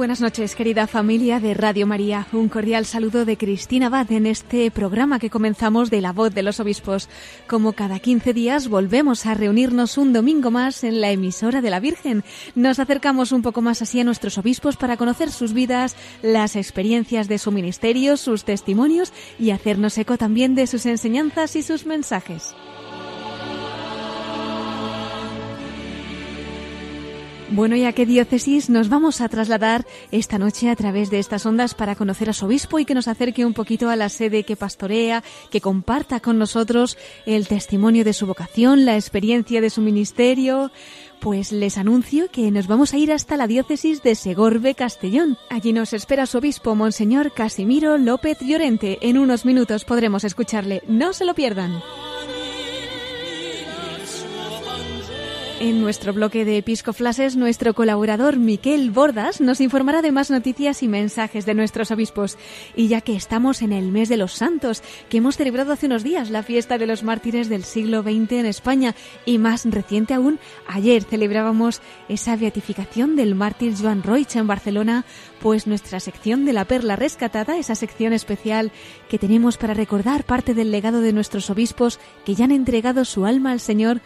Buenas noches, querida familia de Radio María. Un cordial saludo de Cristina Abad en este programa que comenzamos de La Voz de los Obispos. Como cada 15 días volvemos a reunirnos un domingo más en la emisora de la Virgen. Nos acercamos un poco más así a nuestros obispos para conocer sus vidas, las experiencias de su ministerio, sus testimonios y hacernos eco también de sus enseñanzas y sus mensajes. Bueno, ¿y a qué diócesis nos vamos a trasladar esta noche a través de estas ondas para conocer a su obispo y que nos acerque un poquito a la sede que pastorea, que comparta con nosotros el testimonio de su vocación, la experiencia de su ministerio? Pues les anuncio que nos vamos a ir hasta la diócesis de Segorbe, Castellón. Allí nos espera su obispo, Monseñor Casimiro López Llorente. En unos minutos podremos escucharle. No se lo pierdan. En nuestro bloque de Episcoflases, nuestro colaborador Miquel Bordas nos informará de más noticias y mensajes de nuestros obispos. Y ya que estamos en el mes de los santos, que hemos celebrado hace unos días la fiesta de los mártires del siglo XX en España, y más reciente aún, ayer celebrábamos esa beatificación del mártir Joan Roig en Barcelona, pues nuestra sección de la perla rescatada, esa sección especial que tenemos para recordar parte del legado de nuestros obispos que ya han entregado su alma al Señor,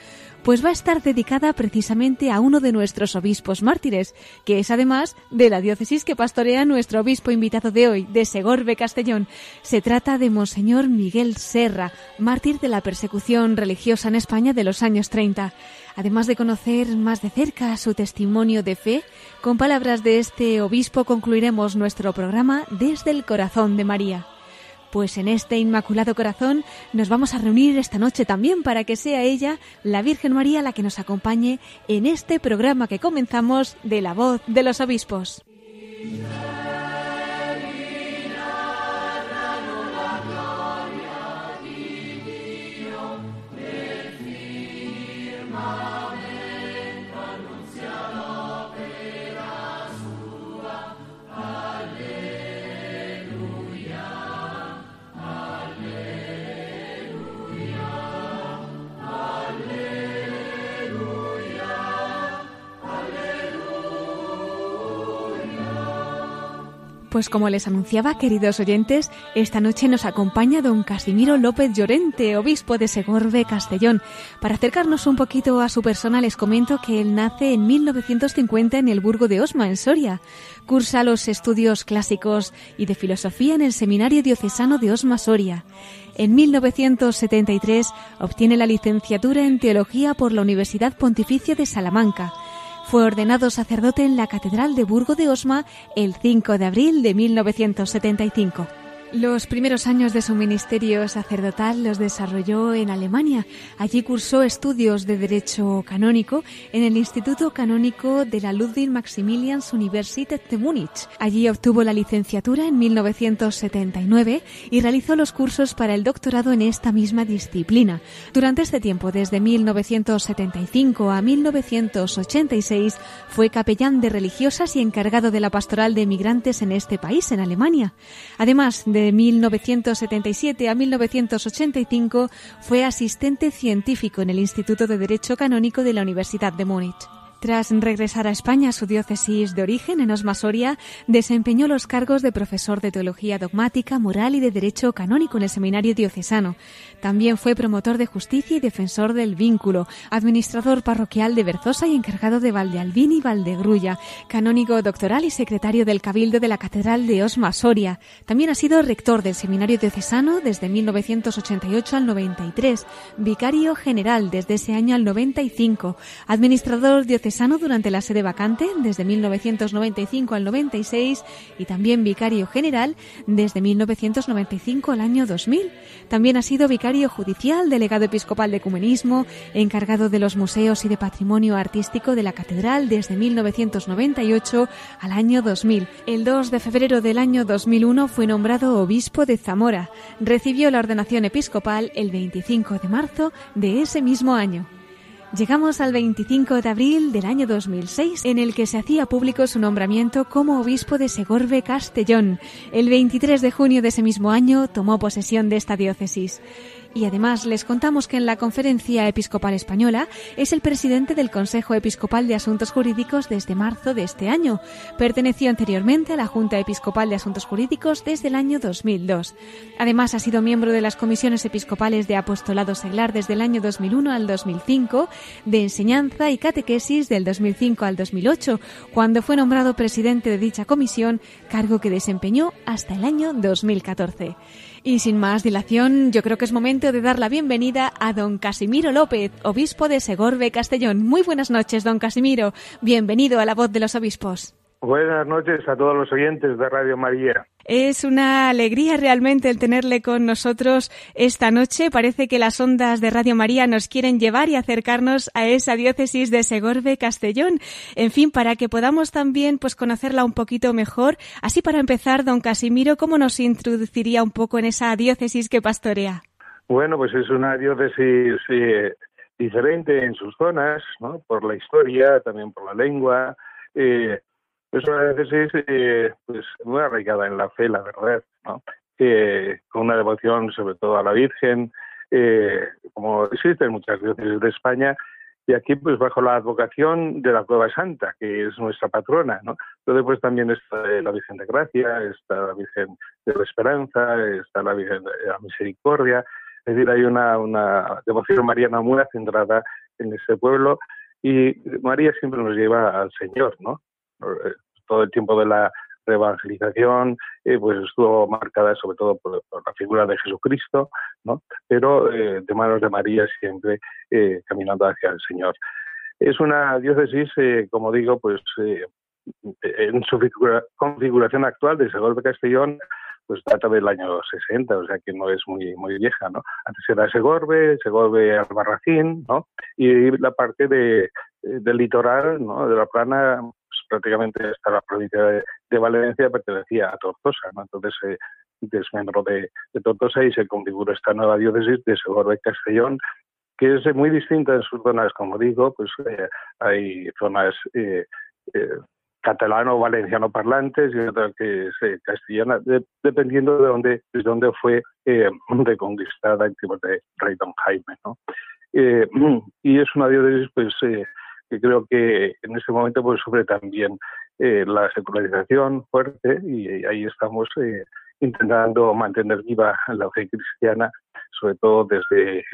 pues va a estar dedicada precisamente a uno de nuestros obispos mártires, que es además de la diócesis que pastorea nuestro obispo invitado de hoy, de Segorbe Castellón. Se trata de Monseñor Miguel Serra, mártir de la persecución religiosa en España de los años 30. Además de conocer más de cerca su testimonio de fe, con palabras de este obispo concluiremos nuestro programa desde el corazón de María. Pues en este Inmaculado Corazón nos vamos a reunir esta noche también para que sea ella, la Virgen María, la que nos acompañe en este programa que comenzamos de la voz de los obispos. Pues como les anunciaba, queridos oyentes, esta noche nos acompaña don Casimiro López Llorente, obispo de Segorbe, Castellón. Para acercarnos un poquito a su persona, les comento que él nace en 1950 en el Burgo de Osma, en Soria. Cursa los estudios clásicos y de filosofía en el Seminario Diocesano de Osma, Soria. En 1973 obtiene la licenciatura en Teología por la Universidad Pontificia de Salamanca. Fue ordenado sacerdote en la Catedral de Burgo de Osma el 5 de abril de 1975. Los primeros años de su ministerio sacerdotal los desarrolló en Alemania. Allí cursó estudios de Derecho Canónico en el Instituto Canónico de la Ludwig Maximilians Universität de Múnich. Allí obtuvo la licenciatura en 1979 y realizó los cursos para el doctorado en esta misma disciplina. Durante este tiempo, desde 1975 a 1986, fue capellán de religiosas y encargado de la pastoral de migrantes en este país, en Alemania. Además de de 1977 a 1985 fue asistente científico en el Instituto de Derecho Canónico de la Universidad de Múnich. Tras regresar a España a su diócesis de origen, en Osma Soria, desempeñó los cargos de profesor de Teología Dogmática, Moral y de Derecho Canónico en el Seminario Diocesano. También fue promotor de justicia y defensor del vínculo, administrador parroquial de Berzosa y encargado de Valdealbín y Valdegrulla, canónigo doctoral y secretario del Cabildo de la Catedral de Osma Soria. También ha sido rector del Seminario Diocesano desde 1988 al 93, vicario general desde ese año al 95, administrador diocesano durante la sede vacante desde 1995 al 96 y también vicario general desde 1995 al año 2000. También ha sido vicario judicial, delegado episcopal de ecumenismo, encargado de los museos y de patrimonio artístico de la catedral desde 1998 al año 2000. El 2 de febrero del año 2001 fue nombrado obispo de Zamora. Recibió la ordenación episcopal el 25 de marzo de ese mismo año. Llegamos al 25 de abril del año 2006, en el que se hacía público su nombramiento como obispo de Segorbe Castellón. El 23 de junio de ese mismo año tomó posesión de esta diócesis. Y además les contamos que en la Conferencia Episcopal Española es el presidente del Consejo Episcopal de Asuntos Jurídicos desde marzo de este año. Perteneció anteriormente a la Junta Episcopal de Asuntos Jurídicos desde el año 2002. Además ha sido miembro de las comisiones episcopales de apostolado seglar desde el año 2001 al 2005, de enseñanza y catequesis del 2005 al 2008, cuando fue nombrado presidente de dicha comisión, cargo que desempeñó hasta el año 2014. Y sin más dilación, yo creo que es momento de dar la bienvenida a don Casimiro López, obispo de Segorbe Castellón. Muy buenas noches, don Casimiro. Bienvenido a la voz de los obispos. Buenas noches a todos los oyentes de Radio María. Es una alegría realmente el tenerle con nosotros esta noche. Parece que las ondas de Radio María nos quieren llevar y acercarnos a esa diócesis de Segorbe Castellón. En fin, para que podamos también pues conocerla un poquito mejor. Así para empezar, don Casimiro, ¿cómo nos introduciría un poco en esa diócesis que pastorea? Bueno, pues es una diócesis eh, diferente en sus zonas, ¿no? Por la historia, también por la lengua. Eh, es una diócesis eh, pues, muy arraigada en la fe, la verdad, ¿no? con una devoción sobre todo a la Virgen, eh, como existen muchas diócesis de España, y aquí pues bajo la advocación de la Cueva Santa, que es nuestra patrona, ¿no? Entonces pues también está la Virgen de Gracia, está la Virgen de la Esperanza, está la Virgen de la Misericordia, es decir, hay una, una devoción mariana muy centrada en ese pueblo y María siempre nos lleva al Señor, ¿no? Todo el tiempo de la evangelización eh, pues estuvo marcada sobre todo por, la figura de Jesucristo, ¿no? pero eh, de manos de María siempre eh, caminando hacia el Señor. Es una diócesis, como digo, pues en su configuración actual de Segorbe Castellón, pues data del año 60, o sea que no es muy muy vieja, ¿no? Antes era Segorbe, Segorbe Albarracín, ¿no? Y la parte de, del litoral, ¿no? De la plana prácticamente hasta la provincia de, Valencia pertenecía a Tortosa, ¿no? entonces se desmembró de, Tortosa y se configuró esta nueva diócesis de Segorbe Castellón, que es muy distinta en sus zonas, como digo, pues eh, hay zonas eh, eh, catalano valenciano parlantes y otras que es castellana, dependiendo de dónde, de dónde fue reconquistada en tiempos de Rey Don Jaime. ¿no? y es una diócesis pues que creo que en ese momento pues sufre también eh, la secularización fuerte y ahí estamos eh, intentando mantener viva la fe cristiana, sobre todo desde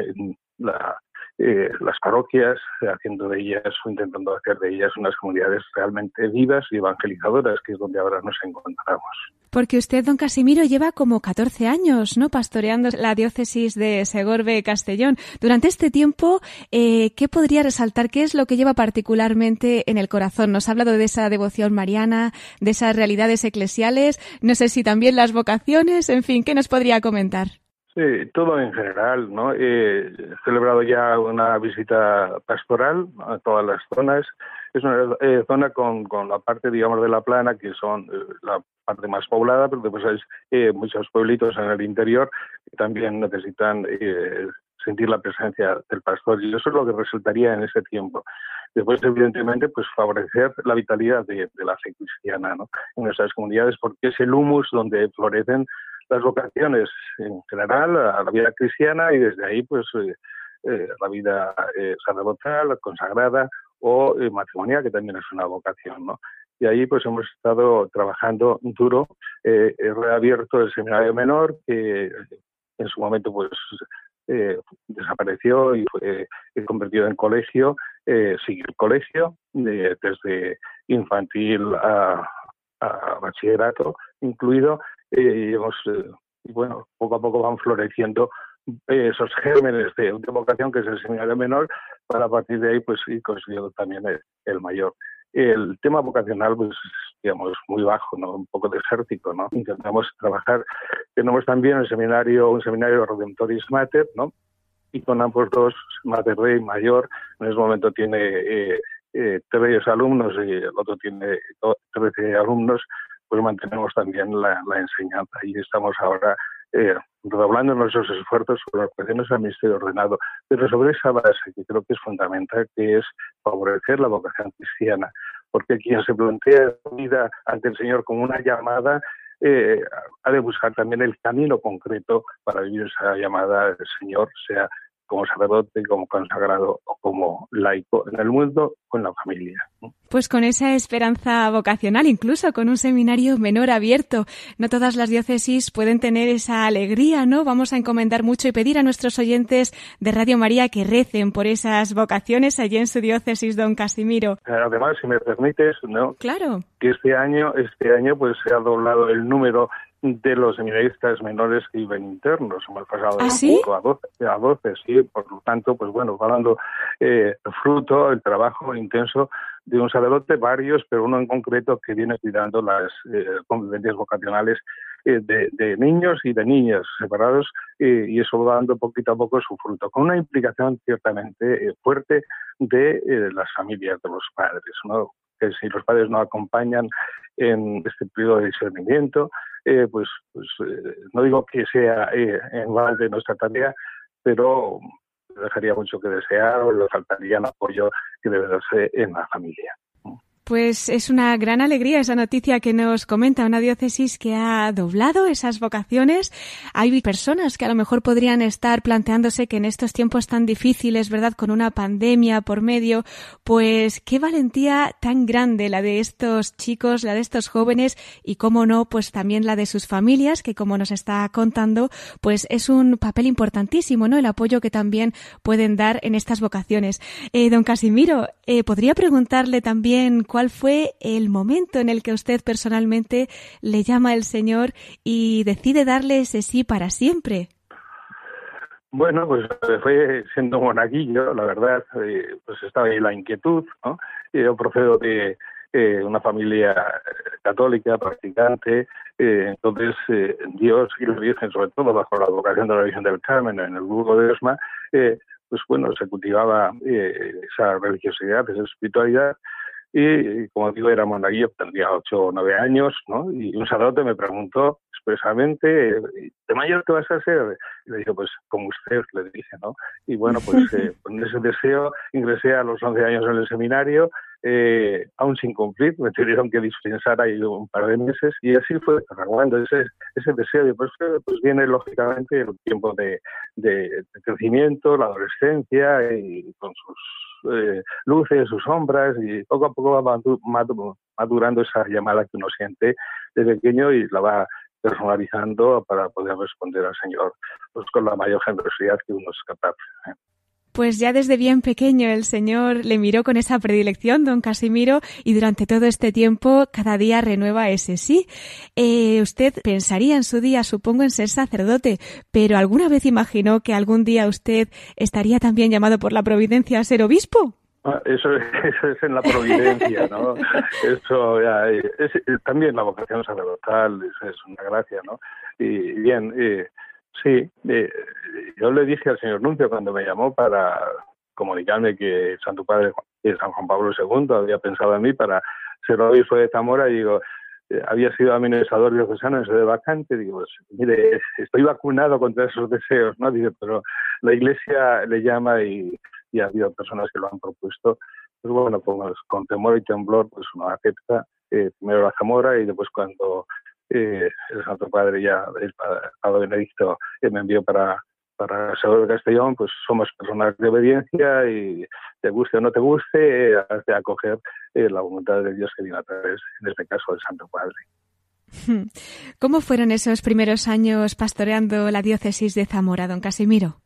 la eh, las parroquias, haciendo de ellas o intentando hacer de ellas unas comunidades realmente vivas y evangelizadoras, que es donde ahora nos encontramos. Porque usted, don Casimiro, lleva como 14 años, ¿no?, pastoreando la diócesis de Segorbe Castellón. Durante este tiempo, eh, ¿qué podría resaltar? ¿Qué es lo que lleva particularmente en el corazón? Nos ha hablado de esa devoción mariana, de esas realidades eclesiales, no sé si también las vocaciones, en fin, ¿qué nos podría comentar? Sí, todo en general, ¿no? He celebrado ya una visita pastoral a todas las zonas. Es una eh, zona con, con la parte, digamos, de la plana, que son eh, la parte más poblada, pero después hay eh, muchos pueblitos en el interior que también necesitan sentir la presencia del pastor. Y eso es lo que resultaría en ese tiempo. Después, evidentemente, pues favorecer la vitalidad de, de la fe cristiana ¿no? en nuestras comunidades, porque es el humus donde florecen las vocaciones en general a la vida cristiana y desde ahí pues eh, eh, la vida eh, sacerdotal, consagrada o matrimonial, que también es una vocación, ¿no? Y ahí pues hemos estado trabajando duro, he reabierto el seminario menor, que en su momento pues desapareció y fue convertido en colegio, sigue el colegio, desde infantil a bachillerato incluido, y hemos, eh, bueno, poco a poco van floreciendo esos gérmenes de, vocación que es el seminario menor, para a partir de ahí pues ir consiguiendo también el, mayor. El tema vocacional, pues, digamos, muy bajo, ¿no? Un poco desértico, ¿no? Intentamos trabajar, tenemos también el seminario, un seminario Redemptoris Mater, ¿no? Y con ambos dos, Mater Dei mayor, en ese momento tiene eh, eh, tres alumnos y el otro tiene trece alumnos, pues mantenemos también la, enseñanza. Y estamos ahora eh, redoblando nuestros esfuerzos con las cuestiones al Ministerio Ordenado, pero sobre esa base que creo que es fundamental, que es favorecer la vocación cristiana, porque quien se plantea la vida ante el Señor como una llamada, eh, ha de buscar también el camino concreto para vivir esa llamada del Señor, sea como sacerdote, como consagrado o como laico en el mundo con la familia. Pues con esa esperanza vocacional, incluso con un seminario menor abierto. No todas las diócesis pueden tener esa alegría, ¿no? Vamos a encomendar mucho y pedir a nuestros oyentes de Radio María que recen por esas vocaciones allí en su diócesis, don Casimiro. Además, si me permites, ¿no? Claro. Que este año, este año, pues se ha doblado el número de los seminaristas menores que viven internos. Hemos pasado de 5 a 12, a 12, sí. Por lo tanto, pues bueno, va dando eh, fruto el trabajo intenso de un sacerdote, varios, pero uno en concreto que viene cuidando las eh, convivencias vocacionales eh, de, niños y de niñas separados y eso va dando poquito a poco su fruto, con una implicación ciertamente fuerte de las familias de los padres, ¿no? que si los padres no acompañan en este periodo de discernimiento, eh, pues, pues eh, no digo que sea eh, en de nuestra tarea, pero dejaría mucho que desear o le faltaría el apoyo que debe darse en la familia. Pues es una gran alegría esa noticia que nos comenta una diócesis que ha doblado esas vocaciones. Hay personas que a lo mejor podrían estar planteándose que en estos tiempos tan difíciles, ¿verdad? Con una pandemia por medio, pues qué valentía tan grande la de estos chicos, la de estos jóvenes y cómo no, pues también la de sus familias, que como nos está contando, pues es un papel importantísimo, ¿no? El apoyo que también pueden dar en estas vocaciones. Eh, don Casimiro, eh, podría preguntarle también cuál fue el momento en el que usted personalmente le llama al Señor y decide darle ese sí para siempre. Bueno, pues fue siendo monaguillo, la verdad, eh, pues estaba ahí la inquietud, ¿no? Yo procedo de eh, una familia católica, practicante, eh, entonces Dios y la Virgen, sobre todo bajo la vocación de la Virgen del Carmen en el grupo de Osma, pues bueno, se cultivaba esa religiosidad, esa espiritualidad, y, como digo, era monaguillo, tendría ocho o nueve años, ¿no? Y un sacerdote me preguntó expresamente, ¿de mayor qué vas a ser? Y le dije, pues como usted, le dije, ¿no? Y bueno, pues eh, con ese deseo ingresé a los once años en el seminario, eh, aún sin cumplir, me tuvieron que dispensar ahí un par de meses y así fue fraguando ese, ese deseo. Y pues, pues viene lógicamente el tiempo de, de, crecimiento, la adolescencia y con sus eh, luces, sus sombras y poco a poco va madurando esa llamada que uno siente de pequeño y la va personalizando para poder responder al Señor pues con la mayor generosidad que uno es capaz. ¿eh? Pues ya desde bien pequeño el Señor le miró con esa predilección, don Casimiro, y durante todo este tiempo cada día renueva ese sí. Eh, usted pensaría en su día, supongo, en ser sacerdote, pero ¿alguna vez imaginó que algún día usted estaría también llamado por la providencia a ser obispo? Ah, eso, es en la providencia, ¿no? Eso ya, es, también la vocación sacerdotal es, es una gracia, ¿no? Y bien, eh, Sí, eh, yo le dije al señor Nuncio cuando me llamó para comunicarme que Santo Padre San Juan Pablo II había pensado en mí para ser obispo de Zamora y digo, eh, había sido administrador diocesano en sede vacante, digo, pues, mire, estoy vacunado contra esos deseos, ¿no? Dice, pero la Iglesia le llama y, y ha habido personas que lo han propuesto. Pues bueno, con, con temor y temblor, pues uno acepta eh, primero la Zamora y después cuando eh, el Santo Padre ya, el Padre Benedicto, me envió para, para Seguro de Castellón, pues somos personas de obediencia y te guste o no te guste, has de acoger eh, la voluntad de Dios que viene a través, en este caso, del Santo Padre. ¿Cómo fueron esos primeros años pastoreando la diócesis de Zamora, don Casimiro?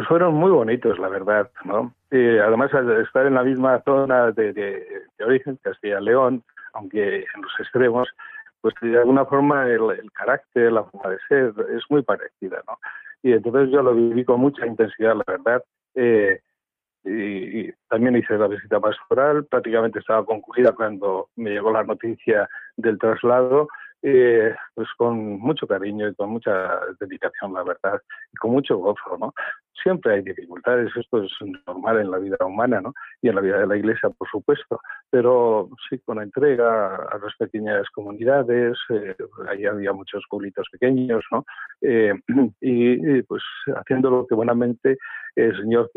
Pues fueron muy bonitos, la verdad, ¿no? además, al estar en la misma zona de, de, de origen, Castilla-León, aunque en los extremos, pues de alguna forma el, carácter, la forma de ser es muy parecida, ¿no? Y entonces yo lo viví con mucha intensidad, la verdad. Eh, y, también hice la visita pastoral, prácticamente estaba concluida cuando me llegó la noticia del traslado eh, pues con mucho cariño y con mucha dedicación, la verdad, y con mucho gozo, ¿no? Siempre hay dificultades, esto es normal en la vida humana, ¿no? Y en la vida de la Iglesia, por supuesto, pero sí con entrega a las pequeñas comunidades, eh, ahí había muchos pueblitos pequeños, ¿no? Eh, y, pues haciendo lo que buenamente el Señor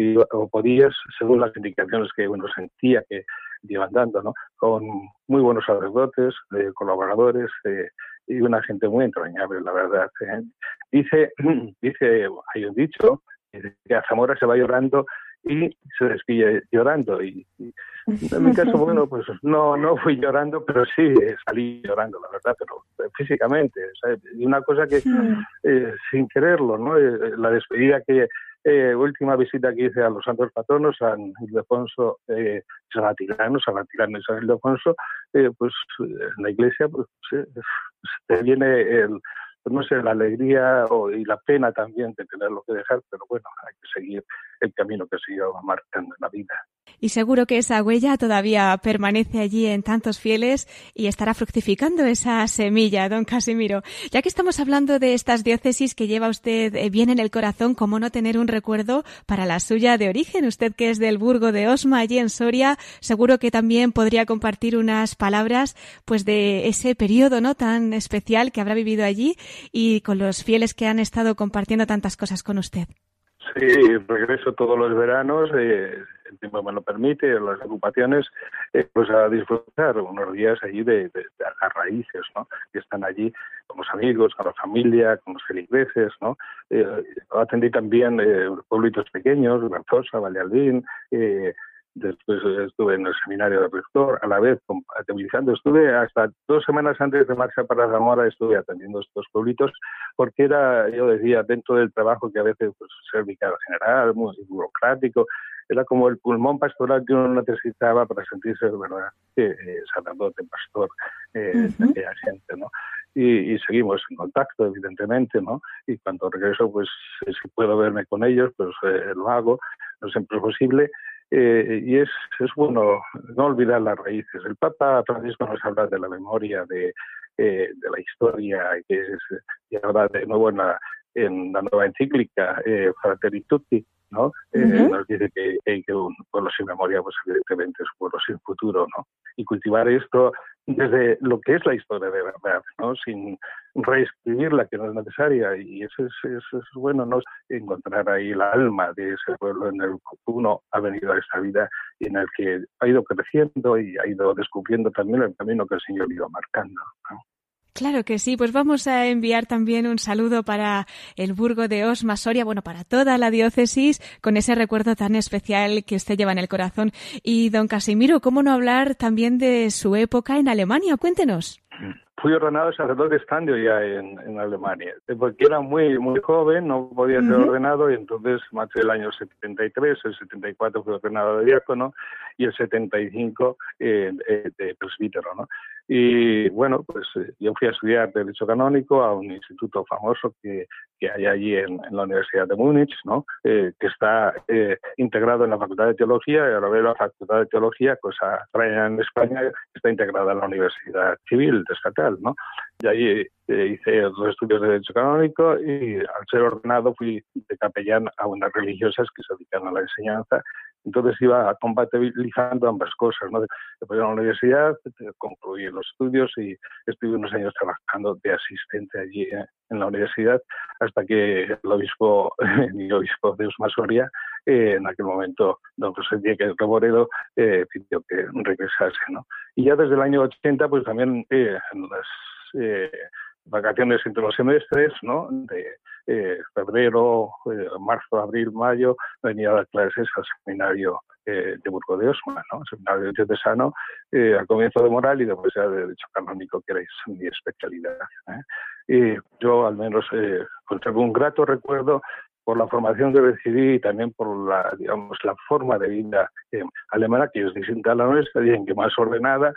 podías, según las indicaciones que uno sentía que iban dando, ¿no? Con muy buenos sacerdotes, eh, colaboradores eh, y una gente muy entrañable, la verdad. ¿eh? Dice, dice, hay un dicho, que a Zamora se va llorando y se despide llorando. Y, en mi caso, bueno, pues no, no fui llorando, pero sí salí llorando, la verdad, pero físicamente. Y una cosa que, sin quererlo, ¿no? la despedida que eh, última visita que hice a los santos patronos, San Ildefonso, eh, San Atilano, San Atilano y San Ildefonso, eh, pues en la iglesia pues, te viene el, no sé, la alegría y la pena también de tenerlo que dejar, pero bueno, hay que seguir el camino que se iba marcando en la vida. Y seguro que esa huella todavía permanece allí en tantos fieles y estará fructificando esa semilla, don Casimiro. Ya que estamos hablando de estas diócesis que lleva usted eh, bien en el corazón, ¿cómo no tener un recuerdo para la suya de origen? Usted que es del Burgo de Osma, allí en Soria, seguro que también podría compartir unas palabras pues de ese periodo no tan especial que habrá vivido allí y con los fieles que han estado compartiendo tantas cosas con usted. Sí, regreso todos los veranos, eh, el tiempo me lo permite, las ocupaciones, eh, pues a disfrutar unos días allí de, las raíces, ¿no? Que están allí con los amigos, con la familia, con los feligreses, ¿no? Eh, atendí también eh, pueblitos pequeños, Garzosa, Valladolid, eh, después estuve en el seminario de rector, a la vez compatibilizando, estuve hasta dos semanas antes de marcha para Zamora, estuve atendiendo estos pueblitos, porque era, yo decía, dentro del trabajo que a veces pues, ser vicario general, muy burocrático, era como el pulmón pastoral que uno necesitaba para sentirse verdad eh, sacerdote, pastor eh, de aquella gente, ¿no? Y, y, seguimos en contacto, evidentemente, ¿no? Y cuando regreso, pues si puedo verme con ellos, pues eh, lo hago, no siempre es posible, eh, y es, es bueno no olvidar las raíces. El Papa Francisco nos habla de la memoria, de, eh, de la historia, que es, y ahora de nuevo en la, en la nueva encíclica, eh, Fratelli Tutti, ¿no? Eh, nos dice que, que un pueblo sin memoria, pues evidentemente es un pueblo sin futuro, ¿no? Y cultivar esto desde lo que es la historia de verdad, ¿no? Sin reescribirla, que no es necesaria. Y eso es, eso es bueno, ¿no? Encontrar ahí el alma de ese pueblo en el que uno ha venido a esta vida y en el que ha ido creciendo y ha ido descubriendo también el camino que el Señor iba marcando, ¿no? Claro que sí, pues vamos a enviar también un saludo para el Burgo de Osma Soria, bueno, para toda la diócesis, con ese recuerdo tan especial que usted lleva en el corazón. Y don Casimiro, ¿cómo no hablar también de su época en Alemania? Cuéntenos. Fui ordenado sacerdote estando ya en, en, Alemania, porque era muy muy joven, no podía ser ordenado y entonces marché el año 73, el 74 fui ordenado de diácono y el 75 eh, eh, de presbítero, ¿no? Y bueno, pues eh, yo fui a estudiar Derecho Canónico a un instituto famoso que, que hay allí en, la Universidad de Múnich, ¿no? Eh, que está eh, integrado en la Facultad de Teología y ahora veo la Facultad de Teología, cosa extraña en España, está integrada en la Universidad Civil de Estatal, ¿no? Y ahí eh, hice los estudios de Derecho Canónico y al ser ordenado fui de capellán a unas religiosas que se dedican a la enseñanza entonces iba compatibilizando ambas cosas, ¿no? Después de la universidad, concluí los estudios y estuve unos años trabajando de asistente allí ¿eh? en la universidad hasta que el obispo, mi obispo de Usmasoria, eh, en aquel momento, don José Diego Reboredo, eh, pidió que regresase, ¿no? Y ya desde el año 80, pues también eh, en las eh, vacaciones entre los semestres, ¿no? De eh, febrero, eh, marzo, abril, mayo, venía a dar clases al seminario eh, de Burgo de Osma, ¿no? El seminario diocesano, eh, al comienzo de moral y después ya de derecho canónico, que era mi especialidad. Y yo al menos conservo un grato recuerdo por la formación que recibí y también por la, digamos, la forma de vida alemana, que es distinta a la nuestra y en que más ordenada,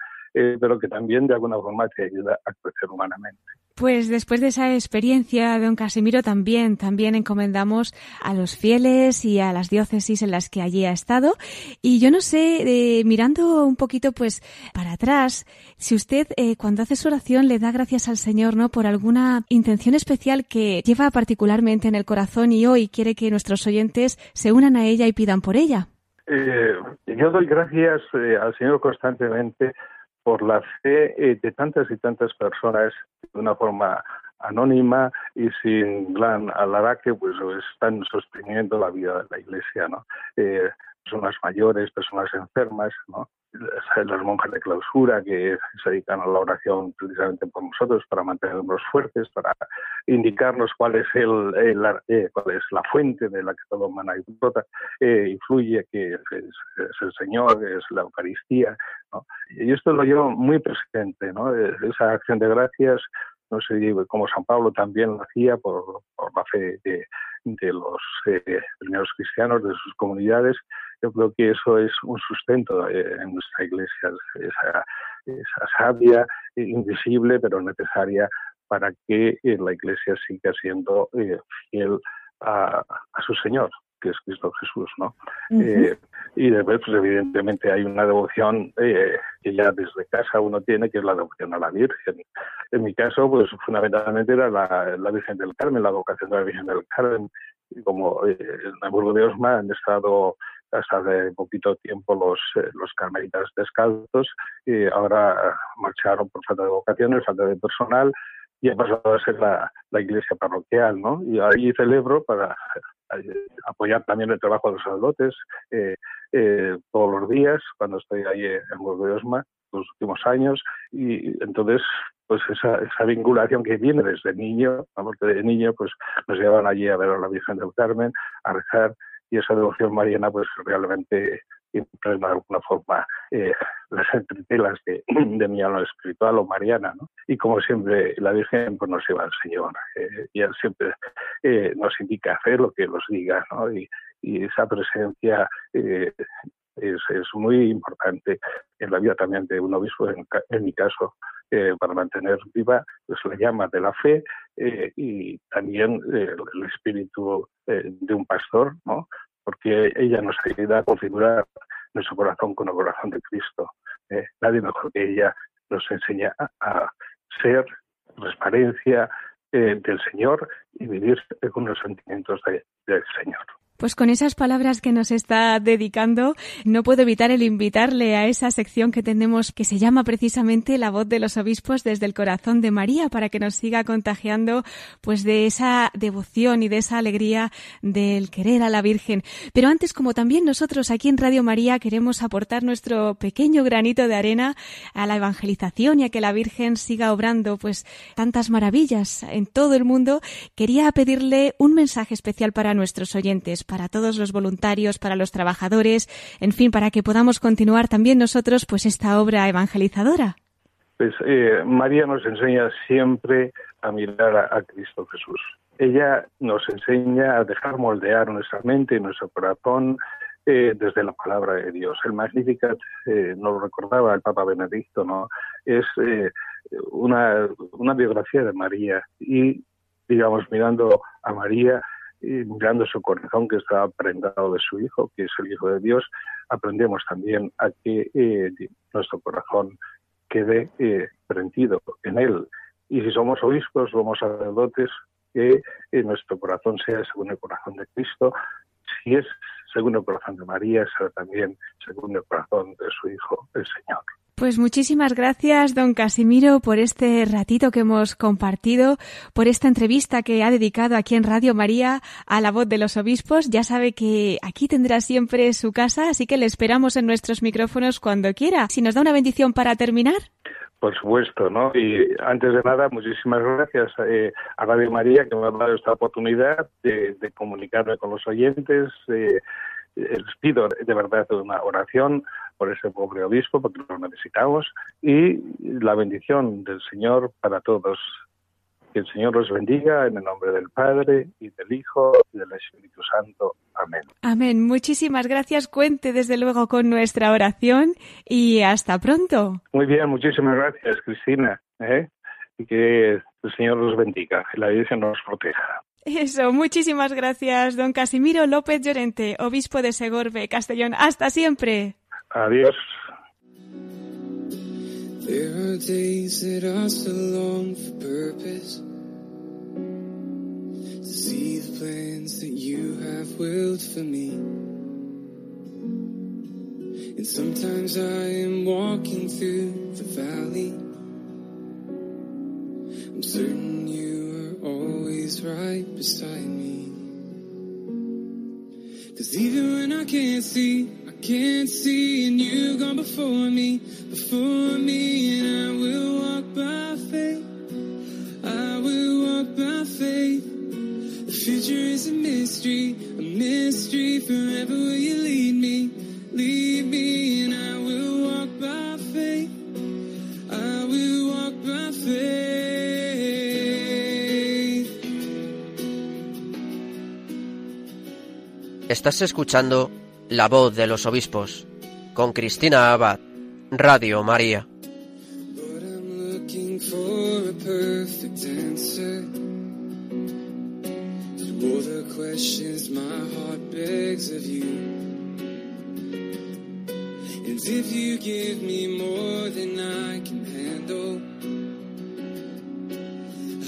pero que también de alguna forma te ayuda a crecer humanamente. Pues después de esa experiencia, don Casimiro, también, también encomendamos a los fieles y a las diócesis en las que allí ha estado. Y yo no sé, eh, mirando un poquito pues para atrás, si usted eh, cuando hace su oración le da gracias al Señor, ¿no? Por alguna intención especial que lleva particularmente en el corazón y hoy quiere que nuestros oyentes se unan a ella y pidan por ella. Eh, yo doy gracias al Señor constantemente por la fe eh, de tantas y tantas personas de una forma anónima y sin gran alaraque, pues están sosteniendo la vida de la Iglesia, ¿no? Eh, personas mayores, personas enfermas, las monjas de clausura que se dedican a la oración precisamente por nosotros para mantenernos fuertes, para indicarnos cuál es el, eh, cuál es la fuente de la que todo humana eh, influye, que es, el Señor, es la Eucaristía, y esto lo llevo muy presente, ¿no? esa acción de gracias no sé como San Pablo también lo hacía por, la fe de, los eh, primeros cristianos, de sus comunidades, yo creo que eso es un sustento eh, en nuestra iglesia, esa, esa sabia, invisible, pero necesaria para que eh, la iglesia siga siendo fiel a, su Señor que es Cristo Jesús, ¿no? y después, pues, evidentemente, hay una devoción eh, que ya desde casa uno tiene, que es la devoción a la Virgen. En mi caso, pues fundamentalmente era la, la Virgen del Carmen, la vocación de la Virgen del Carmen. Y como eh, en Hamburgo de Osma han estado hasta hace poquito tiempo los, eh, los carmelitas descalzos, y ahora marcharon por falta de vocaciones, falta de personal, y ha pasado a ser la, la iglesia parroquial, ¿no? Y ahí celebro para apoyar también el trabajo de los sacerdotes eh, eh, todos los días cuando estoy ahí en Osma los últimos años y entonces pues esa, esa vinculación que viene desde niño, vamos de niño pues nos llevan allí a ver a la Virgen del Carmen, a rezar y esa devoción mariana pues realmente de alguna forma eh, las entretelas de, de, mi alma espiritual o mariana, ¿no? Y como siempre, la Virgen pues, nos lleva al Señor. Eh, y Él siempre eh, nos indica hacer lo que nos diga, ¿no? Y, y esa presencia eh, es, es, muy importante en la vida también de un obispo, en, mi caso, eh, para mantener viva pues, la llama de la fe eh, y también el espíritu de un pastor, ¿no? porque ella nos ayuda a configurar nuestro corazón con el corazón de Cristo. Eh, nadie mejor que ella nos enseña a, ser transparencia eh, del Señor y vivir con los sentimientos del Señor. Pues con esas palabras que nos está dedicando, no puedo evitar el invitarle a esa sección que tenemos que se llama precisamente La voz de los obispos desde el corazón de María para que nos siga contagiando pues de esa devoción y de esa alegría del querer a la Virgen. Pero antes, como también nosotros aquí en Radio María queremos aportar nuestro pequeño granito de arena a la evangelización y a que la Virgen siga obrando pues tantas maravillas en todo el mundo, quería pedirle un mensaje especial para nuestros oyentes para todos los voluntarios, para los trabajadores, en fin, para que podamos continuar también nosotros pues esta obra evangelizadora? Pues eh, María nos enseña siempre a mirar a, Cristo Jesús. Ella nos enseña a dejar moldear nuestra mente y nuestro corazón eh, desde la palabra de Dios. El Magnificat, eh, nos lo recordaba el Papa Benedicto, ¿no? Es una, una biografía de María y, digamos, mirando a María, y mirando su corazón que está prendado de su Hijo, que es el Hijo de Dios, aprendemos también a que eh, nuestro corazón quede eh, prendido en Él. Y si somos obispos, somos sacerdotes, que eh, nuestro corazón sea según el corazón de Cristo. Si es según el corazón de María, será también según el corazón de su Hijo, el Señor. Pues muchísimas gracias, don Casimiro, por este ratito que hemos compartido, por esta entrevista que ha dedicado aquí en Radio María a la voz de los obispos. Ya sabe que aquí tendrá siempre su casa, así que le esperamos en nuestros micrófonos cuando quiera. Si nos da una bendición para terminar. Por supuesto, ¿no? Y antes de nada, muchísimas gracias eh, a Radio María que me ha dado esta oportunidad de, comunicarme con los oyentes. Eh, les pido de verdad una oración por ese pobre obispo, porque lo necesitamos, y la bendición del Señor para todos Que el Señor los bendiga en el nombre del Padre y del Hijo y del Espíritu Santo. Amén. Amén. Muchísimas gracias. Cuente desde luego con nuestra oración y hasta pronto. Muy bien, muchísimas gracias, Cristina. ¿eh? Y que el Señor los bendiga, que la Virgen nos proteja. Eso, muchísimas gracias, don Casimiro López Llorente, obispo de Segorbe, Castellón. Hasta siempre. Adiós. There are days that I so long for purpose to see the plans that you have willed for me. And sometimes I am walking through the valley. I'm certain you are always right beside me. Cause even when I can't see, can't see, and you gone before me, before me, and I will walk by faith. I will walk by faith. The future is a mystery, a mystery. Forever will you lead me, lead me, and I will walk by faith. I will walk by faith. Estás escuchando La voz de los obispos con Cristina Abad, Radio María.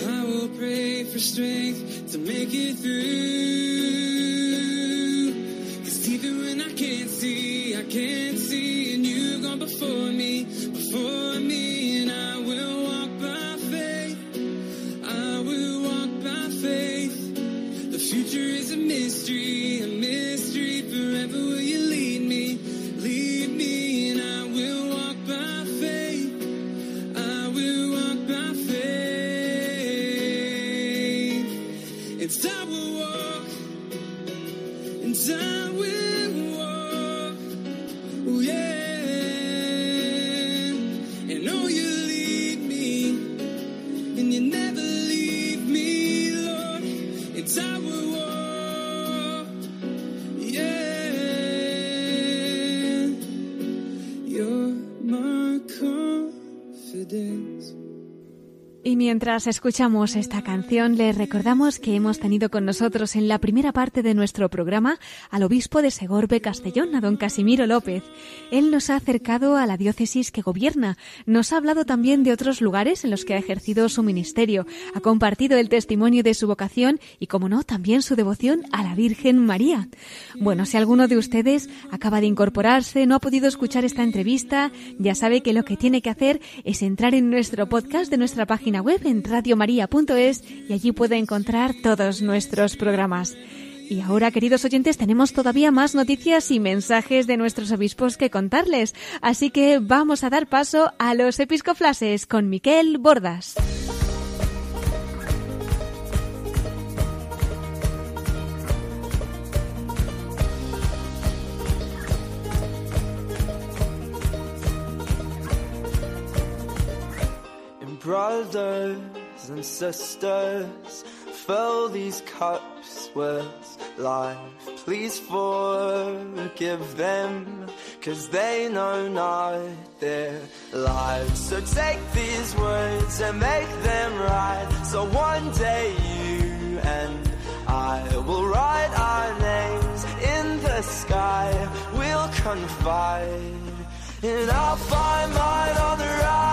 I will pray for strength to make it through. See, I can't see, and you've gone before me, before me, and I will walk by faith. I will walk by faith. The future is a mystery, a mystery. Forever will you lead me, lead me, and I will walk by faith. I will walk by faith. And I will walk, and I will mientras escuchamos esta canción, les recordamos que hemos tenido con nosotros en la primera parte de nuestro programa al obispo de Segorbe Castellón, a don Casimiro López. Él nos ha acercado a la diócesis que gobierna, nos ha hablado también de otros lugares en los que ha ejercido su ministerio, ha compartido el testimonio de su vocación y, como no, también su devoción a la Virgen María. Bueno, si alguno de ustedes acaba de incorporarse, no ha podido escuchar esta entrevista, ya sabe que lo que tiene que hacer es entrar en nuestro podcast de nuestra página web en radiomaria.es y allí puede encontrar todos nuestros programas. Y ahora, queridos oyentes, tenemos todavía más noticias y mensajes de nuestros obispos que contarles. Así que vamos a dar paso a los episcoflases con Miquel Bordas. Brothers and sisters, fill these cups with life. Please forgive them, cause they know not their lives. So take these words and make them right. So one day you and I will write our names in the sky. We'll confide. And I'll find mine on the side.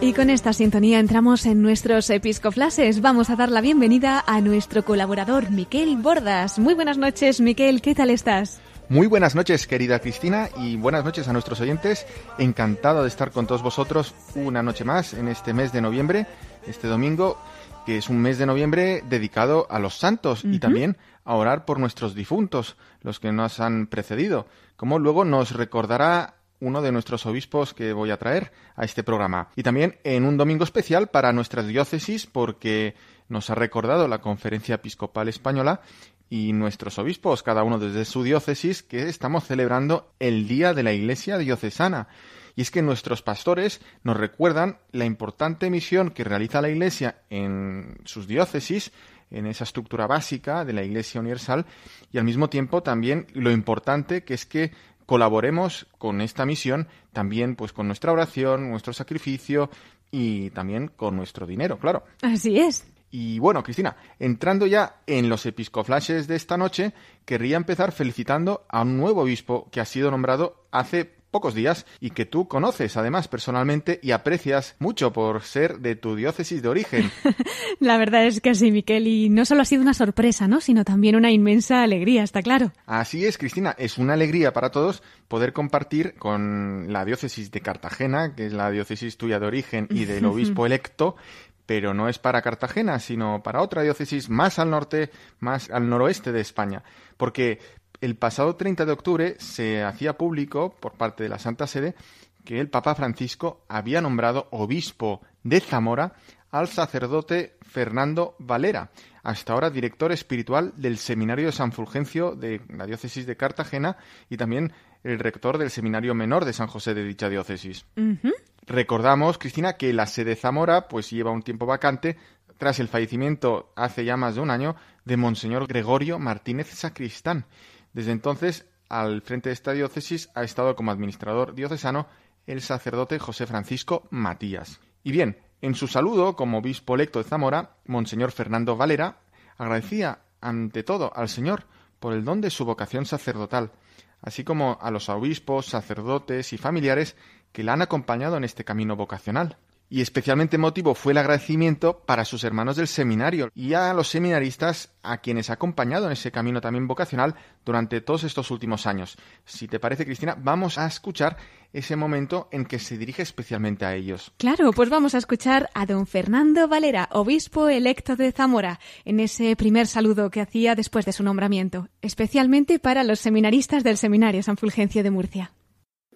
Y con esta sintonía entramos en nuestros episcoflases. Vamos a dar la bienvenida a nuestro colaborador Miquel Bordas. Muy buenas noches, Miquel, ¿qué tal estás? Muy buenas noches, querida Cristina, y buenas noches a nuestros oyentes. Encantado de estar con todos vosotros una noche más en este mes de noviembre, este domingo, que es un mes de noviembre dedicado a los santos y también a orar por nuestros difuntos, los que nos han precedido, como luego nos recordará uno de nuestros obispos que voy a traer a este programa. Y también en un domingo especial para nuestras diócesis, porque nos ha recordado la Conferencia Episcopal Española y nuestros obispos, cada uno desde su diócesis, que estamos celebrando el Día de la Iglesia Diocesana. Y es que nuestros pastores nos recuerdan la importante misión que realiza la Iglesia en sus diócesis, en esa estructura básica de la Iglesia Universal, y al mismo tiempo también lo importante que es que colaboremos con esta misión también pues con nuestra oración, nuestro sacrificio y también con nuestro dinero, claro. Así es. Y bueno, Cristina, entrando ya en los episcoflashes de esta noche, querría empezar felicitando a un nuevo obispo que ha sido nombrado hace pocos días y que tú conoces además personalmente y aprecias mucho por ser de tu diócesis de origen. La verdad es que sí, Miquel, y no solo ha sido una sorpresa, ¿no? sino también una inmensa alegría, está claro. Así es, Cristina, es una alegría para todos poder compartir con la diócesis de Cartagena, que es la diócesis tuya de origen y del obispo electo, pero no es para Cartagena, sino para otra diócesis más al norte, más al noroeste de España. Porque el pasado 30 de octubre se hacía público por parte de la Santa Sede que el Papa Francisco había nombrado obispo de Zamora al sacerdote Fernando Valera, hasta ahora director espiritual del Seminario de San Fulgencio de la diócesis de Cartagena y también el rector del Seminario Menor de San José de dicha diócesis. Recordamos, Cristina, que la sede Zamora pues lleva un tiempo vacante tras el fallecimiento hace ya más de un año de Monseñor Gregorio Martínez Sacristán. Desde entonces, al frente de esta diócesis ha estado como administrador diocesano el sacerdote José Francisco Matías. Y bien, en su saludo como obispo electo de Zamora, Monseñor Fernando Valera agradecía ante todo al Señor por el don de su vocación sacerdotal, así como a los obispos, sacerdotes y familiares que la han acompañado en este camino vocacional y especialmente motivo fue el agradecimiento para sus hermanos del seminario y a los seminaristas a quienes ha acompañado en ese camino también vocacional durante todos estos últimos años. Si te parece, Cristina, vamos a escuchar ese momento en que se dirige especialmente a ellos. Claro, pues vamos a escuchar a don Fernando Valera, obispo electo de Zamora, en ese primer saludo que hacía después de su nombramiento, especialmente para los seminaristas del Seminario San Fulgencio de Murcia.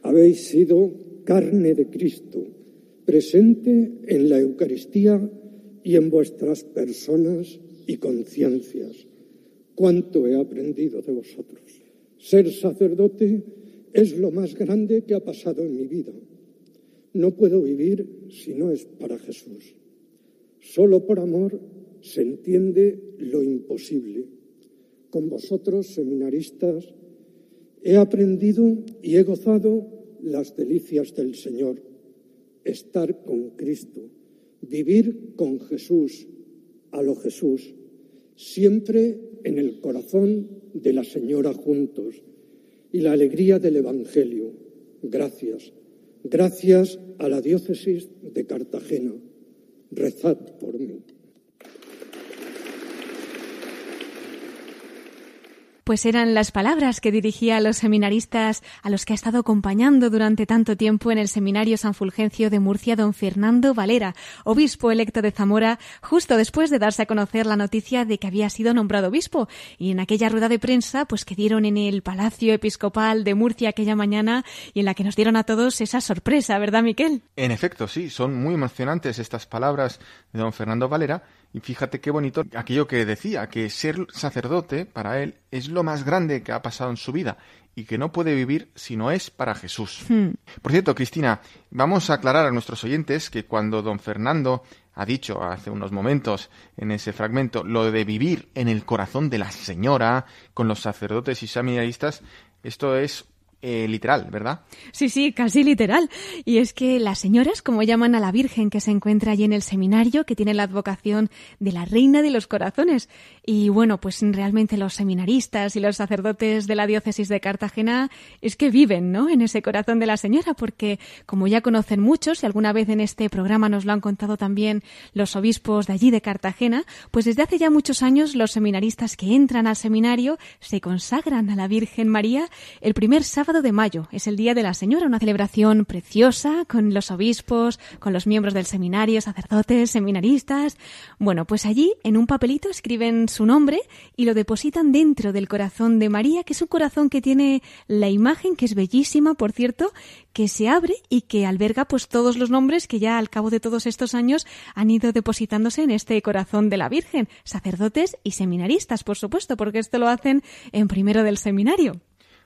Habéis sido carne de Cristo presente en la Eucaristía y en vuestras personas y conciencias. Cuánto he aprendido de vosotros. Ser sacerdote es lo más grande que ha pasado en mi vida. No puedo vivir si no es para Jesús. Solo por amor se entiende lo imposible. Con vosotros, seminaristas, he aprendido y he gozado las delicias del Señor estar con Cristo, vivir con Jesús, a lo Jesús, siempre en el corazón de la Señora juntos y la alegría del Evangelio. Gracias. Gracias a la diócesis de Cartagena. Rezad por mí. Pues eran las palabras que dirigía a los seminaristas a los que ha estado acompañando durante tanto tiempo en el Seminario San Fulgencio de Murcia don Fernando Valera, obispo electo de Zamora, justo después de darse a conocer la noticia de que había sido nombrado obispo. Y en aquella rueda de prensa, pues que dieron en el Palacio Episcopal de Murcia aquella mañana y en la que nos dieron a todos esa sorpresa, ¿verdad, Miquel? En efecto, sí, son muy emocionantes estas palabras de don Fernando Valera y fíjate qué bonito aquello que decía, que ser sacerdote para él es lo más grande que ha pasado en su vida y que no puede vivir si no es para Jesús. Hmm. Por cierto, Cristina, vamos a aclarar a nuestros oyentes que cuando don Fernando ha dicho hace unos momentos en ese fragmento lo de vivir en el corazón de la señora con los sacerdotes y seminaristas, esto es eh, literal, ¿verdad? Sí, sí, casi literal. Y es que las señoras, como llaman a la Virgen que se encuentra allí en el seminario, que tiene la advocación de la Reina de los Corazones. Y bueno, pues realmente los seminaristas y los sacerdotes de la diócesis de Cartagena es que viven, ¿no? En ese corazón de la señora, porque como ya conocen muchos, y alguna vez en este programa nos lo han contado también los obispos de allí de Cartagena, pues desde hace ya muchos años los seminaristas que entran al seminario se consagran a la Virgen María el primer sábado de mayo. Es el Día de la Señora, una celebración preciosa con los obispos, con los miembros del seminario, sacerdotes, seminaristas. Bueno, pues allí en un papelito escriben su nombre y lo depositan dentro del corazón de María, que es un corazón que tiene la imagen, que es bellísima, por cierto, que se abre y que alberga pues todos los nombres que ya al cabo de todos estos años han ido depositándose en este corazón de la Virgen, sacerdotes y seminaristas, por supuesto, porque esto lo hacen en primero del seminario.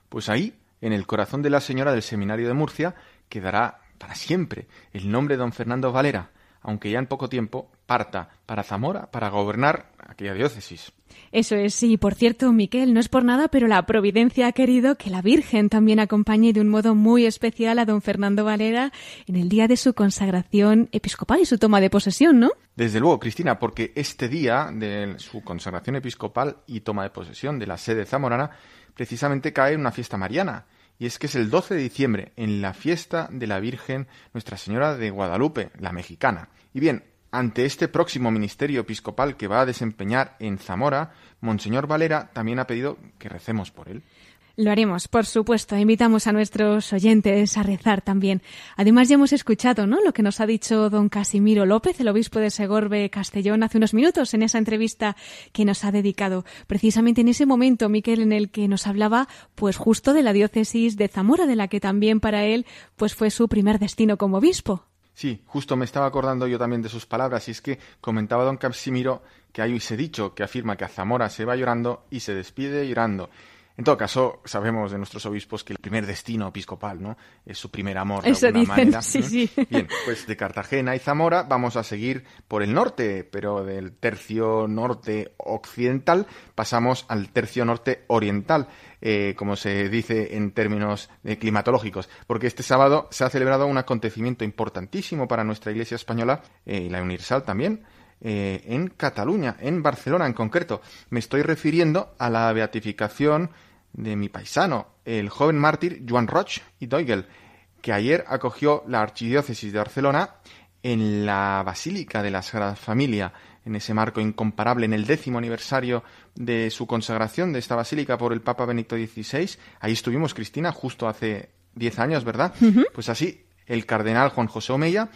Pues ahí en el corazón de la señora del Seminario de Murcia quedará para siempre el nombre de don Fernando Valera, aunque ya en poco tiempo parta para Zamora para gobernar aquella diócesis. Eso es, sí. Por cierto, Miquel, no es por nada, pero la providencia ha querido que la Virgen también acompañe de un modo muy especial a don Fernando Valera en el día de su consagración episcopal y su toma de posesión, ¿no? Desde luego, Cristina, porque este día de su consagración episcopal y toma de posesión de la sede zamorana precisamente cae en una fiesta mariana. Y es que es el 12 de diciembre, en la fiesta de la Virgen Nuestra Señora de Guadalupe, la mexicana. Y bien, ante este próximo ministerio episcopal que va a desempeñar en Zamora, Monseñor Valera también ha pedido que recemos por él. Lo haremos, por supuesto. Invitamos a nuestros oyentes a rezar también. Además, ya hemos escuchado, ¿no? Lo que nos ha dicho don Casimiro López, el obispo de Segorbe Castellón, hace unos minutos en esa entrevista que nos ha dedicado. Precisamente en ese momento, Miquel, en el que nos hablaba, pues justo de la diócesis de Zamora, de la que también para él, pues fue su primer destino como obispo. Sí, justo me estaba acordando yo también de sus palabras, y es que comentaba don Casimiro que hay ese dicho que afirma que a Zamora se va llorando y se despide llorando. En todo caso, sabemos de nuestros obispos que el primer destino episcopal, ¿no? Es su primer amor, de Eso alguna dicen, manera. sí, sí. Bien, pues de Cartagena y Zamora vamos a seguir por el norte, pero del tercio norte occidental pasamos al tercio norte oriental, eh, como se dice en términos eh, climatológicos, porque este sábado se ha celebrado un acontecimiento importantísimo para nuestra Iglesia española eh, y la universal también, eh, en Cataluña, en Barcelona en concreto. Me estoy refiriendo a la beatificación de mi paisano, el joven mártir Joan Roig y Doigel, que ayer acogió la Archidiócesis de Barcelona en la Basílica de la Sagrada Familia, en ese marco incomparable, en el décimo aniversario de su consagración de esta basílica por el Papa Benedicto XVI. Ahí estuvimos, Cristina, justo hace diez años, ¿verdad? Pues así, el cardenal Juan José Omeya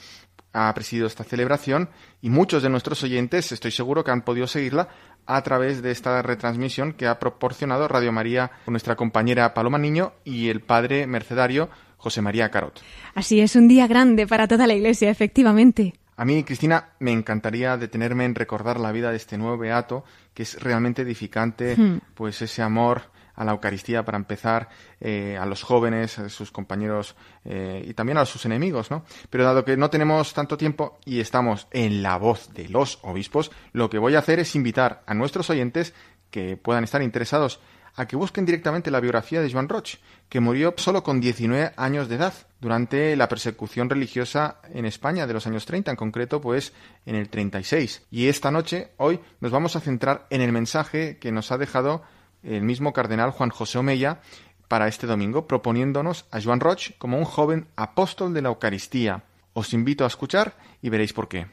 ha presidido esta celebración y muchos de nuestros oyentes estoy seguro que han podido seguirla a través de esta retransmisión que ha proporcionado Radio María con nuestra compañera Paloma Niño y el padre mercedario José María Carot. Así es un día grande para toda la Iglesia, efectivamente. A mí, Cristina, me encantaría detenerme en recordar la vida de este nuevo beato, que es realmente edificante, Hmm. pues ese amor a la Eucaristía para empezar, eh, a los jóvenes, a sus compañeros eh, y también a sus enemigos, ¿no? Pero dado que no tenemos tanto tiempo y estamos en la voz de los obispos, lo que voy a hacer es invitar a nuestros oyentes que puedan estar interesados a que busquen directamente la biografía de Joan Roig, que murió solo con 19 años de edad durante la persecución religiosa en España de los años 30, en concreto pues en el 36. Y esta noche, hoy, nos vamos a centrar en el mensaje que nos ha dejado el mismo cardenal Juan José Omeya para este domingo, proponiéndonos a Joan Roig como un joven apóstol de la Eucaristía. Os invito a escuchar y veréis por qué.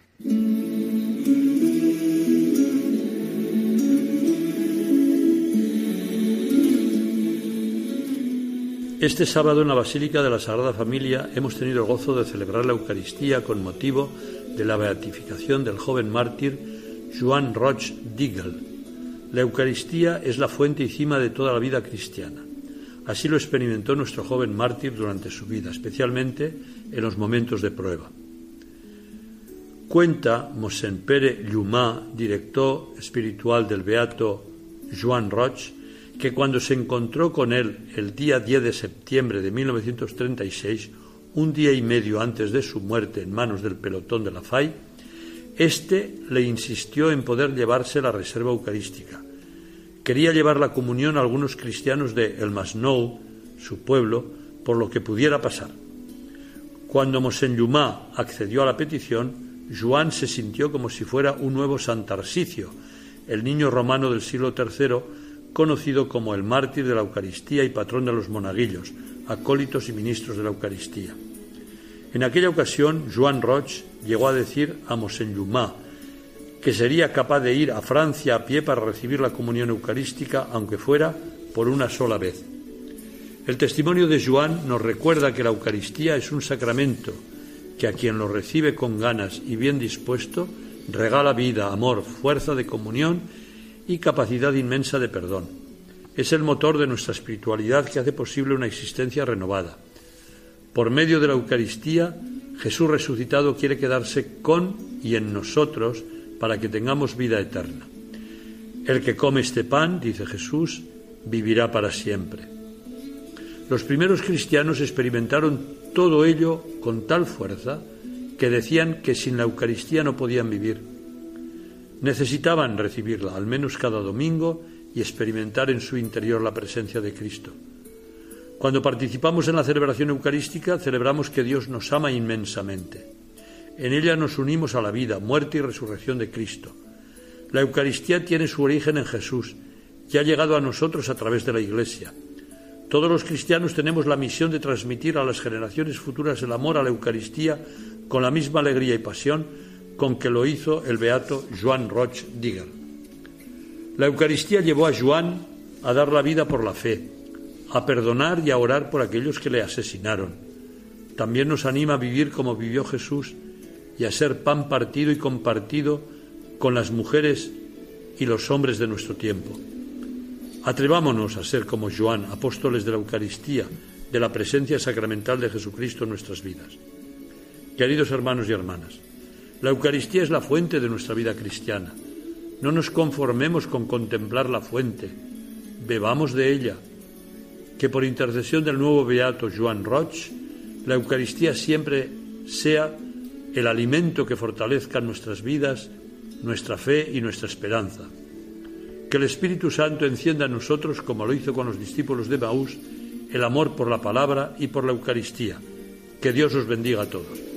Este sábado en la Basílica de la Sagrada Familia hemos tenido el gozo de celebrar la Eucaristía con motivo de la beatificación del joven mártir Joan Roig Digel. La Eucaristía es la fuente y cima de toda la vida cristiana. Así lo experimentó nuestro joven mártir durante su vida, especialmente en los momentos de prueba. Cuenta Mosén Pere Llumá, director espiritual del beato Joan Roig, que cuando se encontró con él el día 10 de septiembre de 1936, un día y medio antes de su muerte en manos del pelotón de la FAI, este le insistió en poder llevarse la reserva eucarística. Quería llevar la comunión a algunos cristianos de El Masnou, su pueblo, por lo que pudiera pasar. Cuando Mosén Llumá accedió a la petición, Joan se sintió como si fuera un nuevo Santarsicio, el niño romano del siglo III, conocido como el mártir de la Eucaristía y patrón de los monaguillos, acólitos y ministros de la Eucaristía. En aquella ocasión, Joan Roig llegó a decir a Mosén Llumá que sería capaz de ir a Francia a pie para recibir la comunión eucarística, aunque fuera por una sola vez. El testimonio de Joan nos recuerda que la Eucaristía es un sacramento que a quien lo recibe con ganas y bien dispuesto regala vida, amor, fuerza de comunión y capacidad inmensa de perdón. Es el motor de nuestra espiritualidad que hace posible una existencia renovada. Por medio de la Eucaristía, Jesús resucitado quiere quedarse con y en nosotros para que tengamos vida eterna. El que come este pan, dice Jesús, vivirá para siempre. Los primeros cristianos experimentaron todo ello con tal fuerza que decían que sin la Eucaristía no podían vivir. Necesitaban recibirla, al menos cada domingo, y experimentar en su interior la presencia de Cristo. Cuando participamos en la celebración eucarística, celebramos que Dios nos ama inmensamente. En ella nos unimos a la vida, muerte y resurrección de Cristo. La Eucaristía tiene su origen en Jesús y ha llegado a nosotros a través de la Iglesia. Todos los cristianos tenemos la misión de transmitir a las generaciones futuras el amor a la Eucaristía con la misma alegría y pasión con que lo hizo el beato Joan Roch Digger. La Eucaristía llevó a Joan a dar la vida por la fe, a perdonar y a orar por aquellos que le asesinaron. También nos anima a vivir como vivió Jesús y a ser pan partido y compartido con las mujeres y los hombres de nuestro tiempo. Atrevámonos a ser como Joan, apóstoles de la Eucaristía, de la presencia sacramental de Jesucristo en nuestras vidas. Queridos hermanos y hermanas, la Eucaristía es la fuente de nuestra vida cristiana. No nos conformemos con contemplar la fuente, bebamos de ella. Que por intercesión del nuevo beato Joan Roch, la Eucaristía siempre sea el alimento que fortalezca nuestras vidas, nuestra fe y nuestra esperanza. Que el Espíritu Santo encienda en nosotros, como lo hizo con los discípulos de Maús, el amor por la palabra y por la Eucaristía. Que Dios os bendiga a todos.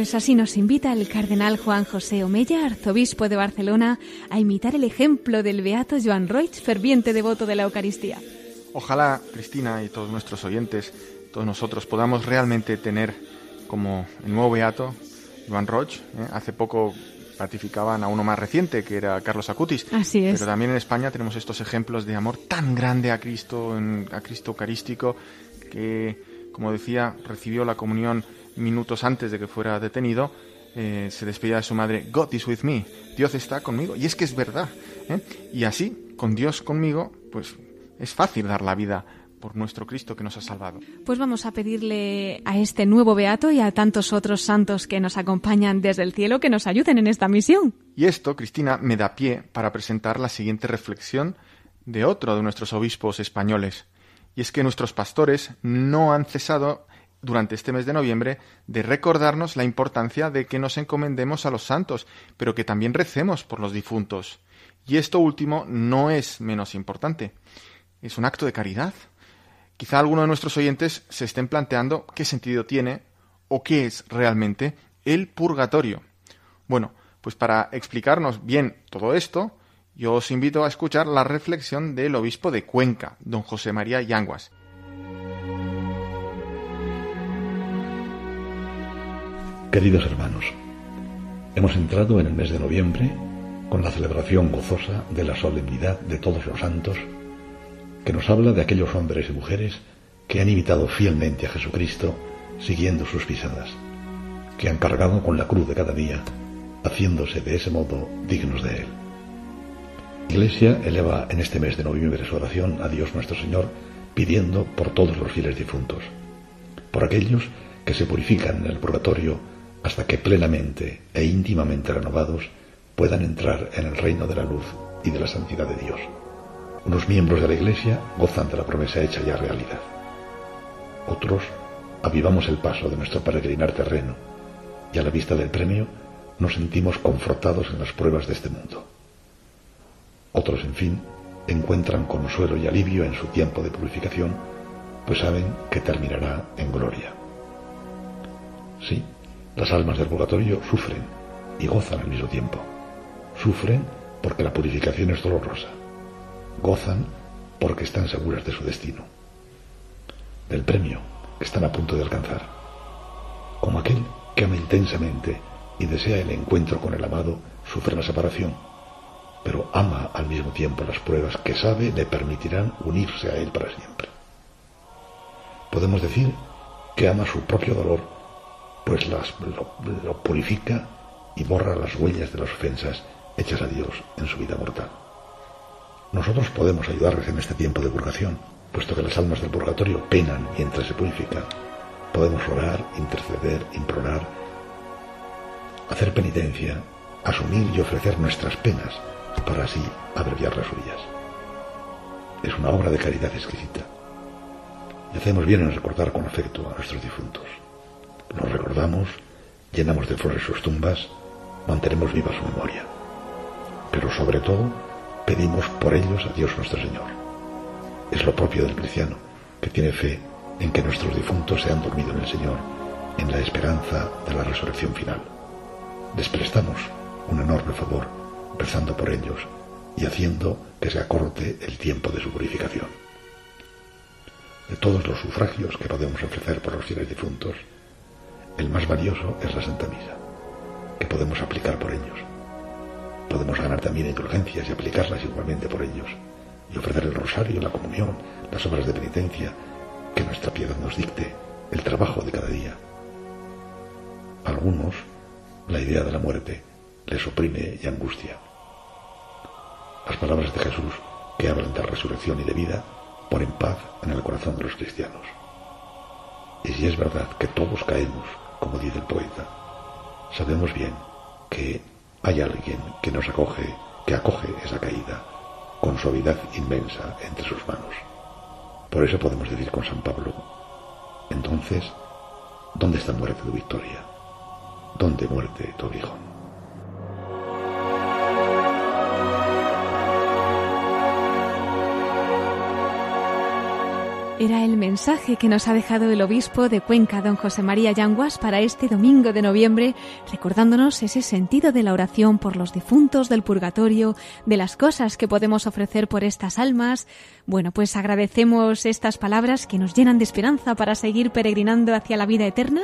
Pues así nos invita el cardenal Juan José Omeya, arzobispo de Barcelona, a imitar el ejemplo del beato Joan Roig, ferviente devoto de la Eucaristía. Ojalá, Cristina y todos nuestros oyentes, todos nosotros, podamos realmente tener como el nuevo beato, Joan Roig. ¿eh? Hace poco ratificaban a uno más reciente, que era Carlos Acutis. Así es. Pero también en España tenemos estos ejemplos de amor tan grande a Cristo, en- a Cristo Eucarístico, que, como decía, recibió la comunión minutos antes de que fuera detenido. eh, se despedía de su madre, God is with me, Dios está conmigo. Y es que es verdad. ¿eh? Y así, con Dios conmigo, pues es fácil dar la vida por nuestro Cristo que nos ha salvado. Pues vamos a pedirle a este nuevo beato y a tantos otros santos que nos acompañan desde el cielo que nos ayuden en esta misión. Y esto, Cristina, me da pie para presentar la siguiente reflexión de otro de nuestros obispos españoles. Y es que nuestros pastores no han cesado durante este mes de noviembre de recordarnos la importancia de que nos encomendemos a los santos, pero que también recemos por los difuntos. Y esto último no es menos importante. Es un acto de caridad. Quizá alguno de nuestros oyentes se estén planteando qué sentido tiene o qué es realmente el purgatorio. Bueno, pues para explicarnos bien todo esto, yo os invito a escuchar la reflexión del obispo de Cuenca, don José María Yanguas. Queridos hermanos, hemos entrado en el mes de noviembre con la celebración gozosa de la solemnidad de todos los santos, que nos habla de aquellos hombres y mujeres que han imitado fielmente a Jesucristo siguiendo sus pisadas, que han cargado con la cruz de cada día, haciéndose de ese modo dignos de Él. La Iglesia eleva en este mes de noviembre su oración a Dios nuestro Señor, pidiendo por todos los fieles difuntos, por aquellos que se purifican en el purgatorio hasta que plenamente e íntimamente renovados puedan entrar en el reino de la luz y de la santidad de Dios. Unos miembros de la Iglesia gozan de la promesa hecha ya realidad. Otros avivamos el paso de nuestro peregrinar terreno y a la vista del premio nos sentimos confortados en las pruebas de este mundo. Otros, en fin, encuentran consuelo y alivio en su tiempo de purificación, pues saben que terminará en gloria. Sí, las almas del purgatorio sufren y gozan al mismo tiempo. Sufren porque la purificación es dolorosa. Gozan porque están seguras de su destino, del premio que están a punto de alcanzar. Como aquel que ama intensamente y desea el encuentro con el amado, sufre la separación, pero ama al mismo tiempo las pruebas que sabe le permitirán unirse a él para siempre. Podemos decir que ama su propio dolor, pues las, lo, lo purifica y borra las huellas de las ofensas hechas a Dios en su vida mortal. Nosotros podemos ayudarles en este tiempo de purgación, puesto que las almas del purgatorio penan mientras se purifican. Podemos orar, interceder, implorar, hacer penitencia, asumir y ofrecer nuestras penas para así abreviar las suyas. Es una obra de caridad exquisita. Y hacemos bien en recordar con afecto a nuestros difuntos. Los recordamos, llenamos de flores sus tumbas, mantenemos viva su memoria. Pero sobre todo, pedimos por ellos a Dios nuestro Señor. Es lo propio del cristiano, que tiene fe en que nuestros difuntos se han dormido en el Señor, en la esperanza de la resurrección final. Les prestamos un enorme favor, rezando por ellos y haciendo que se acorte el tiempo de su purificación. De todos los sufragios que podemos ofrecer por los fieles difuntos, el más valioso es la Santa Misa, que podemos aplicar por ellos. Podemos ganar también indulgencias y aplicarlas igualmente por ellos, y ofrecer el rosario, la comunión, las obras de penitencia, que nuestra piedad nos dicte, el trabajo de cada día. algunos, la idea de la muerte les oprime y angustia. Las palabras de Jesús, que hablan de resurrección y de vida, ponen paz en el corazón de los cristianos. Y si es verdad que todos caemos, como dice el poeta, sabemos bien que hay alguien que nos acoge, que acoge esa caída con suavidad inmensa entre sus manos. Por eso podemos decir con San Pablo, entonces, ¿dónde está muerte tu victoria? ¿Dónde muerte tu aguijón? Era el mensaje que nos ha dejado el obispo de Cuenca, don José María Yanguas, para este domingo de noviembre, recordándonos ese sentido de la oración por los difuntos del purgatorio, de las cosas que podemos ofrecer por estas almas. Bueno, pues agradecemos estas palabras que nos llenan de esperanza para seguir peregrinando hacia la vida eterna.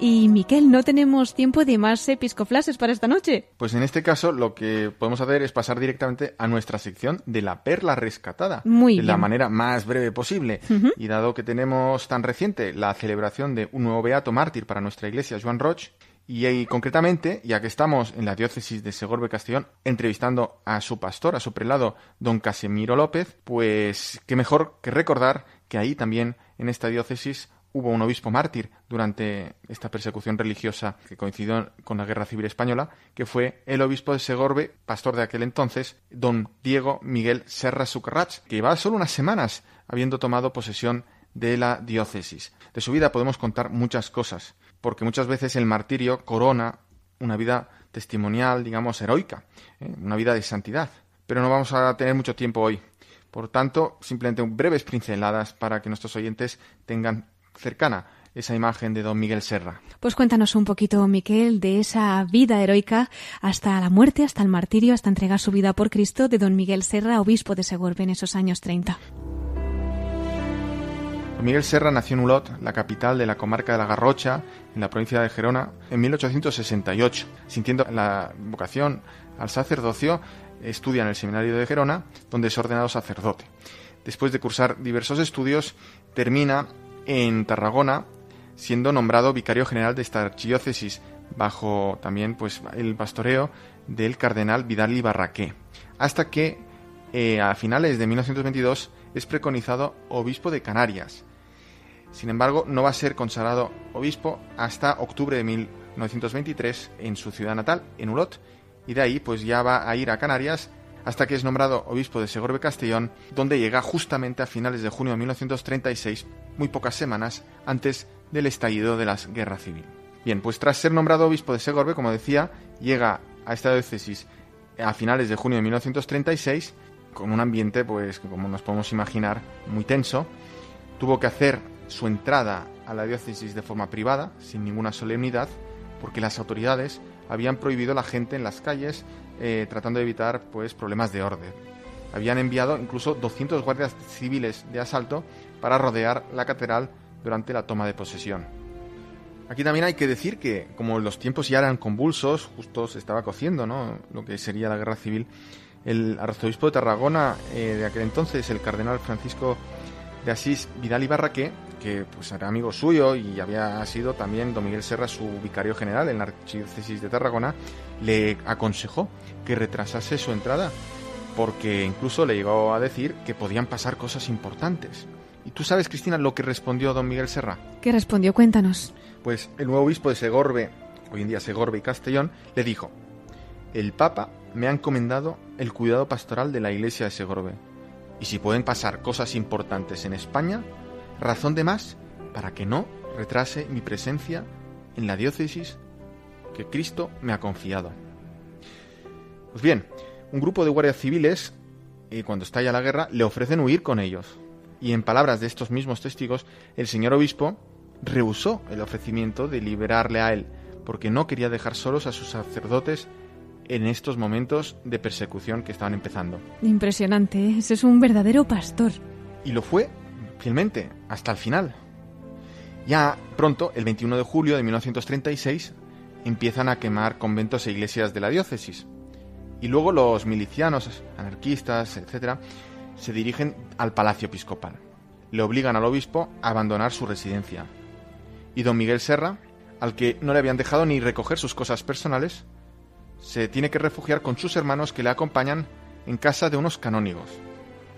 Y Miquel, no tenemos tiempo de más episcoflases para esta noche. Pues en este caso lo que podemos hacer es pasar directamente a nuestra sección de la perla rescatada. Muy de bien. la manera más breve posible. Y dado que tenemos tan reciente la celebración de un nuevo beato mártir para nuestra iglesia, Joan Roch, y ahí, concretamente, ya que estamos en la diócesis de Segorbe Castellón entrevistando a su pastor, a su prelado, don Casemiro López, pues qué mejor que recordar que ahí también, en esta diócesis, hubo un obispo mártir durante esta persecución religiosa que coincidió con la Guerra Civil Española, que fue el obispo de Segorbe, pastor de aquel entonces, don Diego Miguel Serra Sucarrach, que llevaba solo unas semanas habiendo tomado posesión de la diócesis. De su vida podemos contar muchas cosas, porque muchas veces el martirio corona una vida testimonial, digamos, heroica, ¿eh? una vida de santidad. Pero no vamos a tener mucho tiempo hoy. Por tanto, simplemente breves pinceladas para que nuestros oyentes tengan cercana esa imagen de don Miguel Serra. Pues cuéntanos un poquito, Miquel, de esa vida heroica hasta la muerte, hasta el martirio, hasta entregar su vida por Cristo de don Miguel Serra, obispo de Segorbe en esos años 30. Miguel Serra nació en Ulot, la capital de la comarca de la Garrocha, en la provincia de Gerona, en 1868. Sintiendo la vocación al sacerdocio, estudia en el seminario de Gerona, donde es ordenado sacerdote. Después de cursar diversos estudios, termina en Tarragona, siendo nombrado vicario general de esta archidiócesis, bajo también pues el pastoreo del cardenal Vidal y hasta que eh, a finales de 1922 es preconizado obispo de Canarias. Sin embargo, no va a ser consagrado obispo hasta octubre de 1923 en su ciudad natal, en Ulot, y de ahí pues ya va a ir a Canarias hasta que es nombrado obispo de Segorbe Castellón, donde llega justamente a finales de junio de 1936, muy pocas semanas antes del estallido de la guerra civil. Bien, pues tras ser nombrado obispo de Segorbe, como decía, llega a esta diócesis a finales de junio de 1936 con un ambiente, pues, como nos podemos imaginar, muy tenso. Tuvo que hacer su entrada a la diócesis de forma privada, sin ninguna solemnidad, porque las autoridades habían prohibido a la gente en las calles, eh, tratando de evitar, pues, problemas de orden. Habían enviado incluso 200 guardias civiles de asalto para rodear la catedral durante la toma de posesión. Aquí también hay que decir que, como los tiempos ya eran convulsos, justo se estaba cociendo, ¿no? Lo que sería la guerra civil, el arzobispo de Tarragona eh, de aquel entonces, el cardenal Francisco de Asís Vidal y Barraqué, porque pues, era amigo suyo y había sido también don Miguel Serra su vicario general en la archidiócesis de Tarragona, le aconsejó que retrasase su entrada, porque incluso le llegó a decir que podían pasar cosas importantes. ¿Y tú sabes, Cristina, lo que respondió don Miguel Serra? ¿Qué respondió? Cuéntanos. Pues el nuevo obispo de Segorbe, hoy en día Segorbe y Castellón, le dijo, el Papa me ha encomendado el cuidado pastoral de la iglesia de Segorbe. Y si pueden pasar cosas importantes en España, razón de más para que no retrase mi presencia en la diócesis que Cristo me ha confiado. Pues bien, un grupo de guardias civiles, eh, cuando estalla la guerra, le ofrecen huir con ellos. Y en palabras de estos mismos testigos, el señor obispo rehusó el ofrecimiento de liberarle a él, porque no quería dejar solos a sus sacerdotes en estos momentos de persecución que estaban empezando. Impresionante, ¿eh? ese es un verdadero pastor. Y lo fue, fielmente, hasta el final. Ya pronto, el 21 de julio de 1936, empiezan a quemar conventos e iglesias de la diócesis. Y luego los milicianos, anarquistas, etc., se dirigen al palacio episcopal. Le obligan al obispo a abandonar su residencia. Y don Miguel Serra, al que no le habían dejado ni recoger sus cosas personales, se tiene que refugiar con sus hermanos que le acompañan en casa de unos canónigos.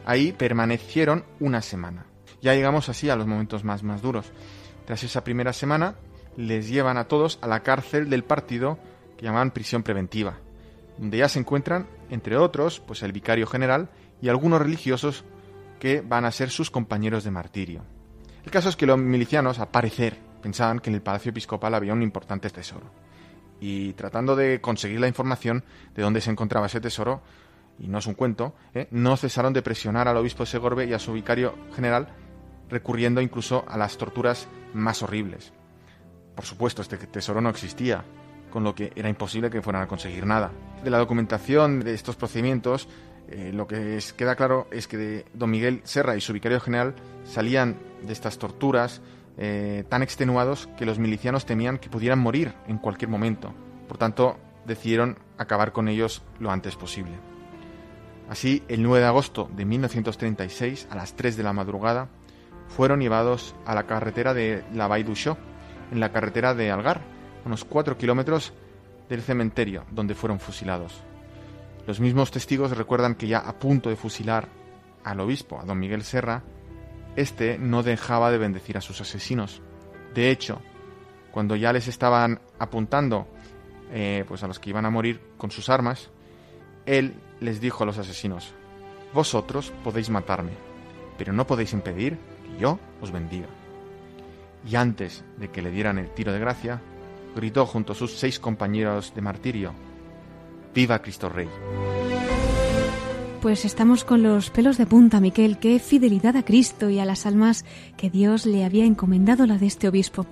Ahí permanecieron una semana. Ya llegamos así a los momentos más, más duros. Tras esa primera semana, les llevan a todos a la cárcel del partido que llamaban prisión preventiva, donde ya se encuentran, entre otros, pues el vicario general y algunos religiosos que van a ser sus compañeros de martirio. El caso es que los milicianos, a parecer, pensaban que en el palacio episcopal había un importante tesoro y tratando de conseguir la información de dónde se encontraba ese tesoro, y no es un cuento, ¿eh? no cesaron de presionar al obispo de Segorbe y a su vicario general, recurriendo incluso a las torturas más horribles. Por supuesto, este tesoro no existía, con lo que era imposible que fueran a conseguir nada. De la documentación de estos procedimientos, eh, lo que queda claro es que don Miguel Serra y su vicario general salían de estas torturas eh, tan extenuados que los milicianos temían que pudieran morir en cualquier momento. Por tanto, decidieron acabar con ellos lo antes posible. Así, el 9 de agosto de 1936, a las 3 de la madrugada, fueron llevados a la carretera de la Vall en la carretera de Algar, unos 4 kilómetros del cementerio donde fueron fusilados. Los mismos testigos recuerdan que ya a punto de fusilar al obispo, a don Miguel Serra, este no dejaba de bendecir a sus asesinos. De hecho, cuando ya les estaban apuntando eh, pues a los que iban a morir con sus armas, él les dijo a los asesinos, Vosotros podéis matarme, pero no podéis impedir que yo os bendiga. Y antes de que le dieran el tiro de gracia, gritó junto a sus seis compañeros de martirio, Viva Cristo Rey. Pues estamos con los pelos de punta, Miquel. Qué fidelidad a Cristo y a las almas que Dios le había encomendado la de este obispo.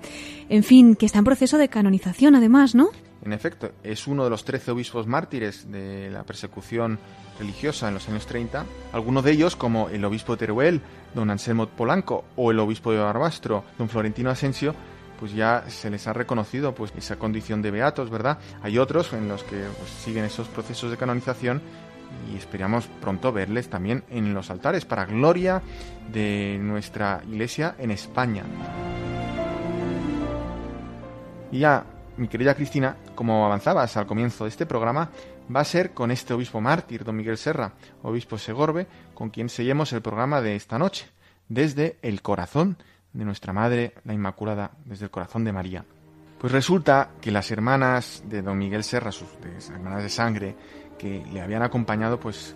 En fin, que está en proceso de canonización, además, ¿no? En efecto, es uno de los trece obispos mártires de la persecución religiosa en los años 30. Algunos de ellos, como el obispo de Teruel, don Anselmo Polanco, o el obispo de Barbastro, don Florentino Asensio, pues ya se les ha reconocido pues esa condición de beatos, ¿verdad? Hay otros en los que pues, siguen esos procesos de canonización y esperamos pronto verles también en los altares para gloria de nuestra iglesia en España. Y ya, mi querida Cristina, como avanzabas al comienzo de este programa, va a ser con este obispo mártir, don Miguel Serra, obispo Segorbe, con quien seguimos el programa de esta noche, desde el corazón de nuestra Madre, la Inmaculada, desde el corazón de María. Pues resulta que las hermanas de don Miguel Serra, sus hermanas de sangre, que le habían acompañado pues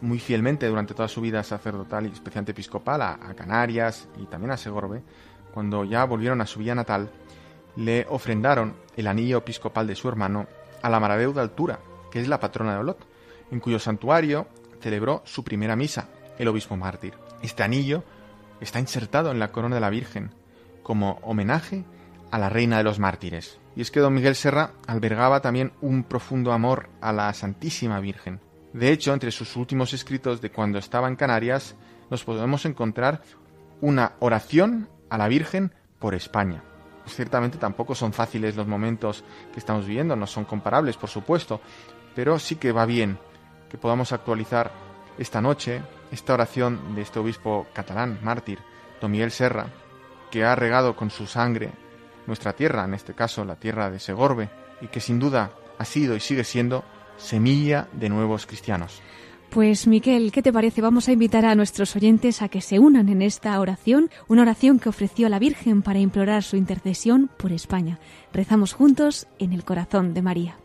muy fielmente durante toda su vida sacerdotal y especialmente episcopal a, Canarias y también a Segorbe, cuando ya volvieron a su villa natal, le ofrendaron el anillo episcopal de su hermano a la Maradeu de Altura, que es la patrona de Olot, en cuyo santuario celebró su primera misa, el obispo mártir. Este anillo está insertado en la corona de la Virgen, como homenaje a la reina de los mártires. Y es que don Miguel Serra albergaba también un profundo amor a la Santísima Virgen. De hecho, entre sus últimos escritos de cuando estaba en Canarias, nos podemos encontrar una oración a la Virgen por España. Ciertamente tampoco son fáciles los momentos que estamos viviendo, no son comparables, por supuesto, pero sí que va bien que podamos actualizar esta noche esta oración de este obispo catalán, mártir, don Miguel Serra, que ha regado con su sangre nuestra tierra, en este caso la tierra de Segorbe, y que sin duda ha sido y sigue siendo semilla de nuevos cristianos. Pues Miquel, ¿qué te parece? Vamos a invitar a nuestros oyentes a que se unan en esta oración, una oración que ofreció la Virgen para implorar su intercesión por España. Rezamos juntos en el corazón de María.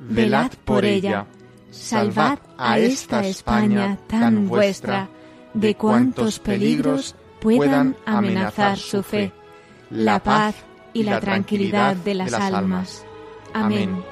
Velad por ella, salvad a esta España tan vuestra, de cuantos peligros puedan amenazar su fe, la paz y la tranquilidad de las almas. Amén.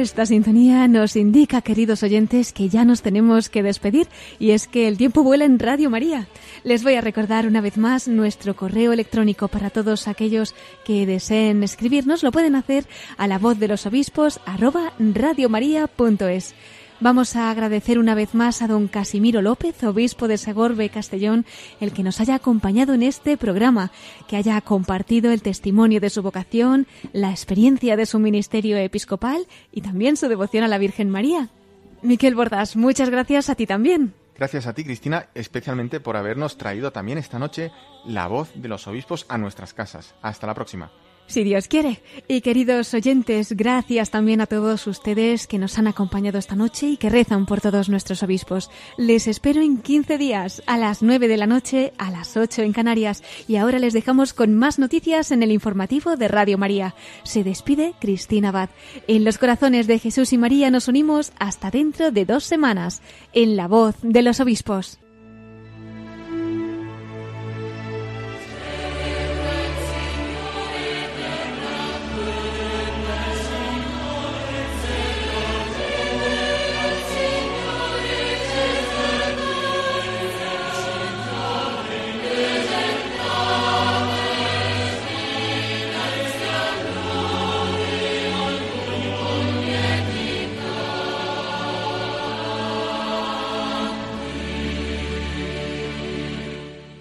Esta sintonía nos indica, queridos oyentes, que ya nos tenemos que despedir y es que el tiempo vuela en Radio María. Les voy a recordar una vez más nuestro correo electrónico para todos aquellos que deseen escribirnos. Lo pueden hacer a la voz de los obispos arroba radiomaria.es. Vamos a agradecer una vez más a don Casimiro López, obispo de Segorbe, Castellón, el que nos haya acompañado en este programa, que haya compartido el testimonio de su vocación, la experiencia de su ministerio episcopal y también su devoción a la Virgen María. Miquel Bordas, muchas gracias a ti también. Gracias a ti, Cristina, especialmente por habernos traído también esta noche la voz de los obispos a nuestras casas. Hasta la próxima si Dios quiere. Y queridos oyentes, gracias también a todos ustedes que nos han acompañado esta noche y que rezan por todos nuestros obispos. Les espero en 15 días, a las 9 de la noche, a las 8 en Canarias. Y ahora les dejamos con más noticias en el informativo de Radio María. Se despide Cristina Abad. En los corazones de Jesús y María nos unimos hasta dentro de dos semanas, en la voz de los obispos.